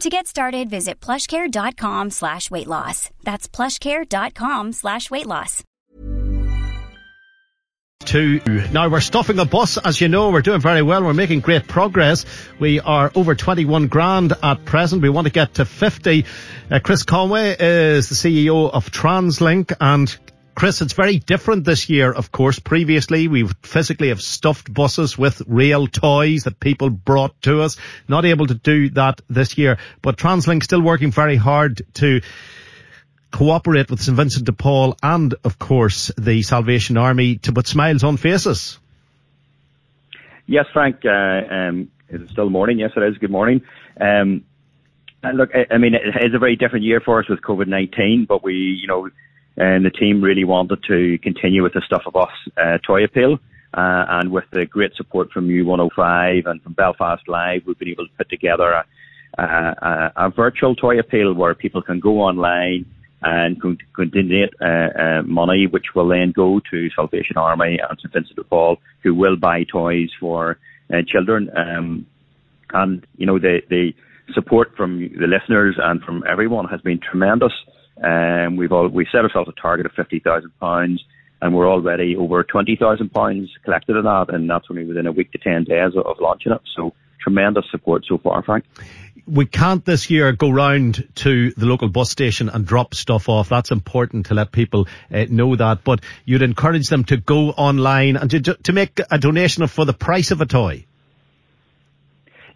To get started, visit plushcare.com slash weight loss. That's plushcare.com slash weight loss. To now we're stuffing a bus, as you know, we're doing very well. We're making great progress. We are over 21 grand at present. We want to get to 50. Uh, Chris Conway is the CEO of TransLink and Chris, it's very different this year, of course. Previously, we physically have stuffed buses with real toys that people brought to us. Not able to do that this year, but TransLink still working very hard to cooperate with St Vincent de Paul and, of course, the Salvation Army to put smiles on faces. Yes, Frank. Uh, um, it's still morning. Yes, it is. Good morning. Um, look, I, I mean, it is a very different year for us with COVID nineteen, but we, you know and the team really wanted to continue with the Stuff a Bus uh, toy appeal. Uh, and with the great support from U105 and from Belfast Live, we've been able to put together a, a, a virtual toy appeal where people can go online and can, donate uh, uh, money, which will then go to Salvation Army and St Vincent de Paul, who will buy toys for uh, children. Um, and you know the the support from the listeners and from everyone has been tremendous. Um, we've all we set ourselves a target of fifty thousand pounds, and we're already over twenty thousand pounds collected in that, and that's only within a week to ten days of, of launching it. So tremendous support so far, Frank. We can't this year go round to the local bus station and drop stuff off. That's important to let people uh, know that. But you'd encourage them to go online and to, to make a donation for the price of a toy.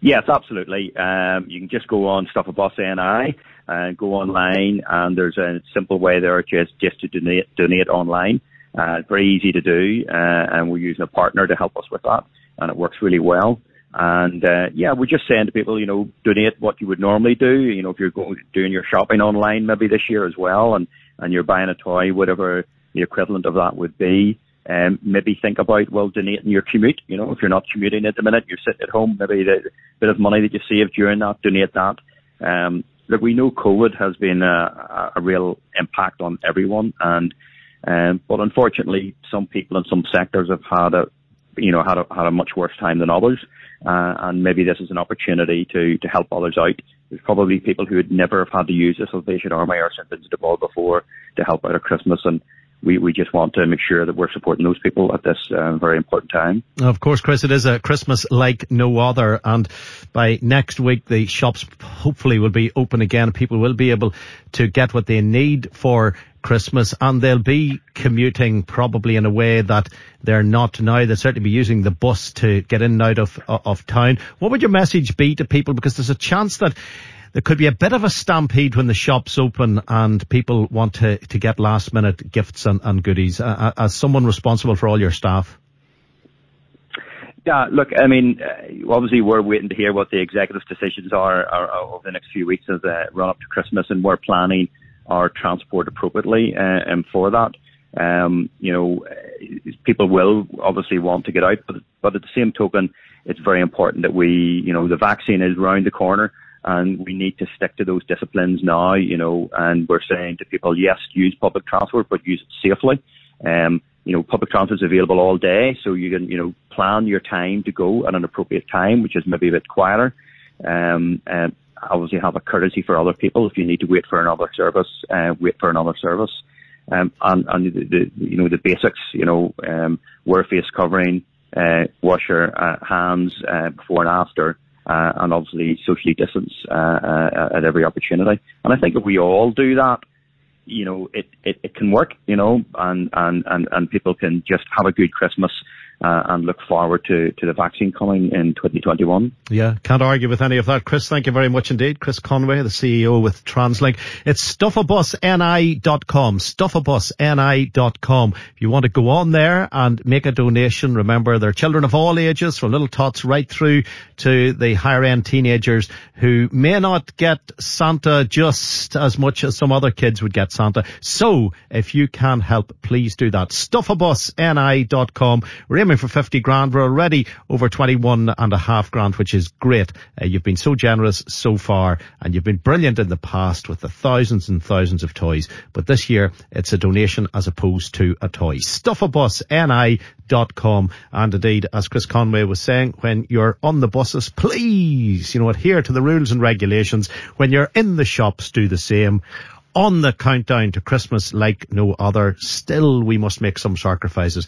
Yes, absolutely. Um, you can just go on Stuff a Bus NI and go online, and there's a simple way there just just to donate donate online. Uh, very easy to do, uh, and we're using a partner to help us with that, and it works really well. And uh, yeah, we're just saying to people, you know, donate what you would normally do. You know, if you're going doing your shopping online maybe this year as well, and and you're buying a toy, whatever the equivalent of that would be, um, maybe think about, well, donating your commute. You know, if you're not commuting at the minute, you're sitting at home, maybe the bit of money that you save during that, donate that. Um, we know COVID has been a, a real impact on everyone, and um, but unfortunately, some people in some sectors have had a, you know, had a, had a much worse time than others, uh, and maybe this is an opportunity to to help others out. There's probably people who would never have had to use the Salvation Army or St Vincent de Paul before to help out at Christmas, and we, we just want to make sure that we're supporting those people at this uh, very important time. Of course, Chris, it is a Christmas like no other. And by next week, the shops hopefully will be open again. People will be able to get what they need for Christmas and they'll be commuting probably in a way that they're not now. They'll certainly be using the bus to get in and out of, of town. What would your message be to people? Because there's a chance that there could be a bit of a stampede when the shops open and people want to, to get last minute gifts and, and goodies. Uh, as someone responsible for all your staff. Yeah, look, I mean, uh, obviously we're waiting to hear what the executive's decisions are, are, over the next few weeks as a run up to Christmas, and we're planning our transport appropriately uh, and for that. Um, you know, uh, people will obviously want to get out, but but at the same token, it's very important that we, you know, the vaccine is round the corner and we need to stick to those disciplines now, you know, and we're saying to people, yes, use public transport, but use it safely. Um, you know, public transport is available all day, so you can, you know, plan your time to go at an appropriate time, which is maybe a bit quieter. Um, and, obviously have a courtesy for other people. If you need to wait for another service, uh, wait for another service. Um, and, and the, the, you know, the basics, you know, um, wear face covering, uh, wash your uh, hands uh, before and after, uh, and obviously socially distance uh, uh, at every opportunity. And I think if we all do that, you know, it, it, it can work, you know, and, and, and, and people can just have a good Christmas uh, and look forward to, to the vaccine coming in 2021. Yeah, can't argue with any of that. Chris, thank you very much indeed. Chris Conway, the CEO with TransLink. It's stuffabusni.com, stuffabusni.com. If you want to go on there and make a donation, remember there are children of all ages, from little tots right through to the higher end teenagers who may not get Santa just as much as some other kids would get Santa. So if you can help, please do that. Stuffabusni.com. We're aiming for 50 grand. We're already over 21 and a half grand, which is great. Uh, you've been so generous so far and you've been brilliant in the past with the thousands and thousands of toys. But this year it's a donation as opposed to a toy. Stuffabusni.com. And indeed, as Chris Conway was saying, when you're on the buses, please, you know, adhere to the rules and regulations. When you're in the shops, do the same on the countdown to Christmas like no other. Still, we must make some sacrifices.